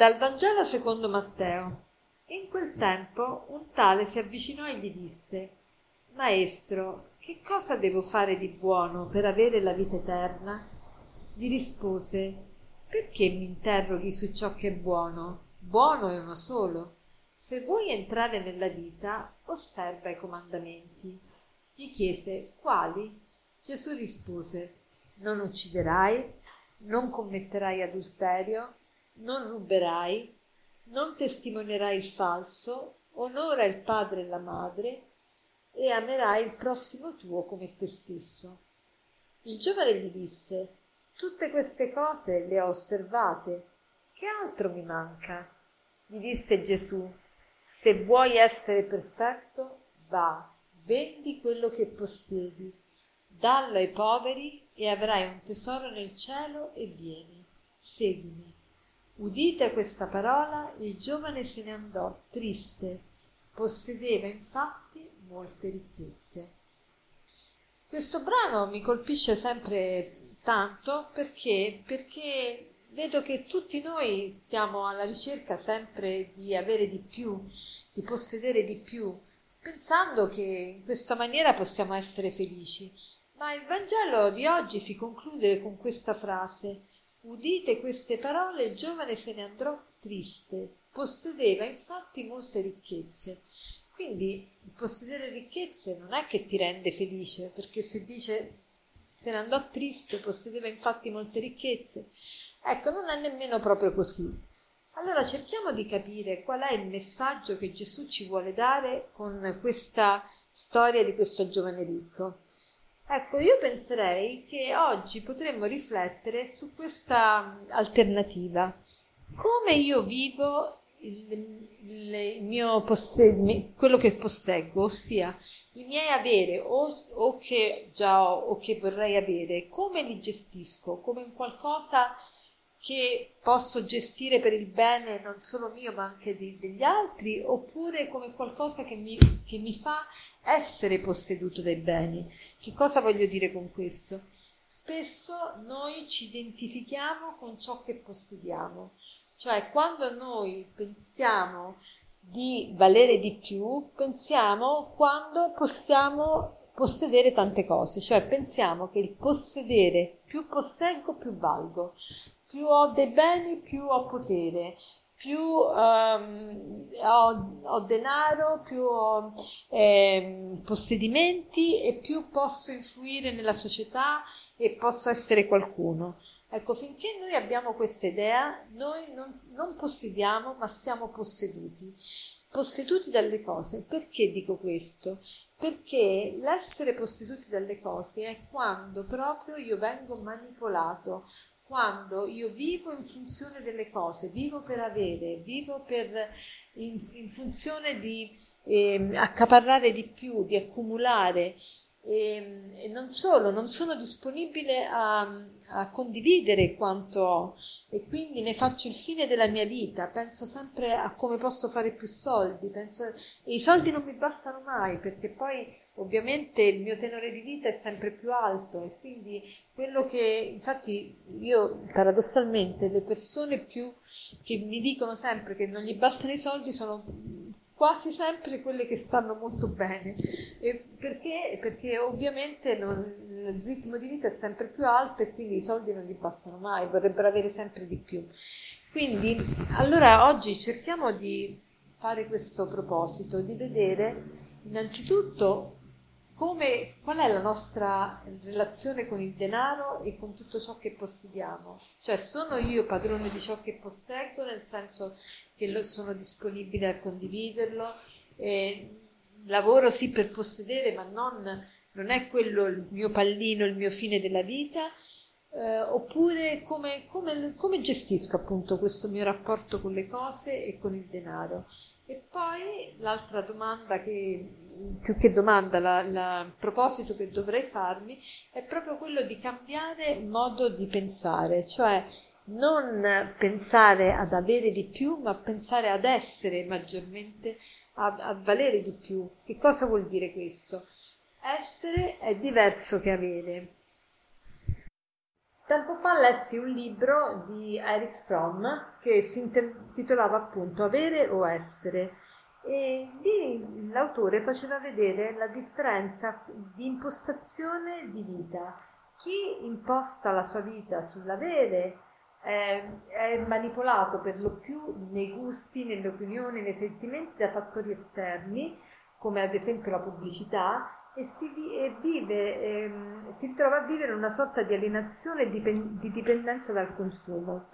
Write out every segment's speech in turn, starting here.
Dal Vangelo secondo Matteo. In quel tempo un tale si avvicinò e gli disse Maestro, che cosa devo fare di buono per avere la vita eterna? Gli rispose Perché mi interroghi su ciò che è buono? Buono è uno solo. Se vuoi entrare nella vita, osserva i comandamenti. Gli chiese Quali? Gesù rispose Non ucciderai, non commetterai adulterio, non ruberai, non testimonierai il falso, onora il padre e la madre e amerai il prossimo tuo come te stesso. Il giovane gli disse, tutte queste cose le ho osservate, che altro mi manca? Gli disse Gesù, se vuoi essere perfetto, va, vendi quello che possiedi, dallo ai poveri e avrai un tesoro nel cielo e vieni, seguimi. Udita questa parola, il giovane se ne andò triste, possedeva infatti molte ricchezze. Questo brano mi colpisce sempre tanto perché, perché vedo che tutti noi stiamo alla ricerca sempre di avere di più, di possedere di più, pensando che in questa maniera possiamo essere felici. Ma il Vangelo di oggi si conclude con questa frase Udite queste parole, il giovane se ne andrò triste. Possedeva infatti molte ricchezze. Quindi possedere ricchezze non è che ti rende felice, perché se dice se ne andò triste, possedeva infatti molte ricchezze. Ecco, non è nemmeno proprio così. Allora cerchiamo di capire qual è il messaggio che Gesù ci vuole dare con questa storia di questo giovane ricco. Ecco, io penserei che oggi potremmo riflettere su questa alternativa. Come io vivo il, il, mio posseg- quello che posseggo, ossia i miei avere o, o, che già ho o che vorrei avere, come li gestisco? Come un qualcosa che posso gestire per il bene non solo mio ma anche di, degli altri oppure come qualcosa che mi, che mi fa essere posseduto dai beni. Che cosa voglio dire con questo? Spesso noi ci identifichiamo con ciò che possediamo, cioè quando noi pensiamo di valere di più, pensiamo quando possiamo possedere tante cose, cioè pensiamo che il possedere più posseggo più valgo, più ho dei beni, più ho potere, più um, ho, ho, denaro, più ho eh, possedimenti e più posso influire nella società e posso essere qualcuno. Ecco, finché noi abbiamo questa idea, noi non, non possediamo, ma siamo posseduti. Posseduti dalle cose. Perché dico questo? Perché l'essere posseduti dalle cose è quando proprio io vengo manipolato, quando io vivo in funzione delle cose, vivo per avere, vivo per, in, in funzione di eh, accaparrare di più, di accumulare e, e, non solo, non sono disponibile a, a condividere quanto ho. E quindi ne faccio il fine della mia vita, penso sempre a come posso fare più soldi, penso, e i soldi non mi bastano mai perché poi ovviamente il mio tenore di vita è sempre più alto e quindi quello che infatti io paradossalmente le persone più che mi dicono sempre che non gli bastano i soldi sono quasi sempre quelle che stanno molto bene e perché? perché ovviamente non, il ritmo di vita è sempre più alto e quindi i soldi non gli bastano mai vorrebbero avere sempre di più quindi allora oggi cerchiamo di fare questo proposito di vedere innanzitutto come, qual è la nostra relazione con il denaro e con tutto ciò che possediamo? Cioè sono io padrone di ciò che posseggo, nel senso che sono disponibile a condividerlo, eh, lavoro sì per possedere, ma non, non, è quello il mio pallino, il mio fine della vita, eh, oppure come, come, come gestisco appunto questo mio rapporto con le cose e con il denaro. E poi l'altra domanda che più che domanda, il proposito che dovrei farmi è proprio quello di cambiare modo di pensare, cioè non pensare ad avere di più, ma pensare ad essere maggiormente, a, a valere di più. Che cosa vuol dire questo? Essere è diverso che avere. Tempo fa lessi un libro di Eric Fromm che si intitolava appunto Avere o essere e lì l'autore faceva vedere la differenza di impostazione di vita. Chi imposta la sua vita sull'avere è, è manipolato per lo più nei gusti, nelle opinioni, nei sentimenti da fattori esterni, come ad esempio la pubblicità, e si, e vive, ehm, si trova a vivere una sorta di alienazione e di dipendenza dal consumo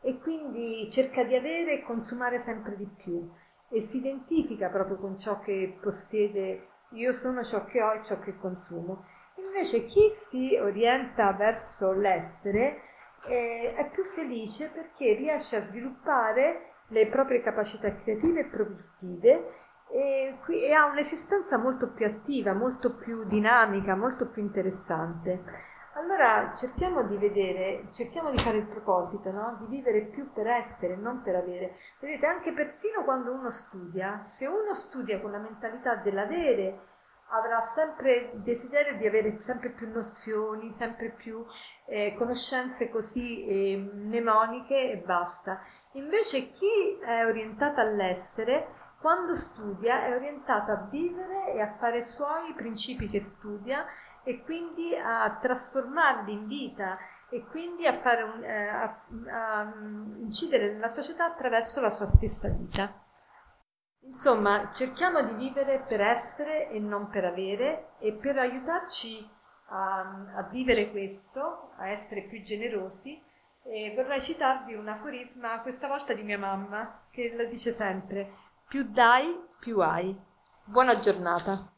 e quindi cerca di avere e consumare sempre di più e si identifica proprio con ciò che possiede, io sono ciò che ho e ciò che consumo. Invece chi si orienta verso l'essere eh, è più felice perché riesce a sviluppare le proprie capacità creative e produttive e, e ha un'esistenza molto più attiva, molto più dinamica, molto più interessante. Allora cerchiamo di vedere, cerchiamo di fare il proposito, no? di vivere più per essere, non per avere. Vedete, anche persino quando uno studia, se uno studia con la mentalità dell'avere, avrà sempre il desiderio di avere sempre più nozioni, sempre più eh, conoscenze così eh, mnemoniche e basta. Invece chi è orientato all'essere quando studia è orientato a vivere e a fare i suoi principi che studia e quindi a trasformarli in vita e quindi a, un, eh, a, a mm, incidere nella società attraverso la sua stessa vita. Insomma, cerchiamo di vivere per essere e non per avere e per aiutarci a, a vivere questo, a essere più generosi, eh, vorrei citarvi un aforisma, questa volta di mia mamma, che la dice sempre più dai, più hai. Buona giornata.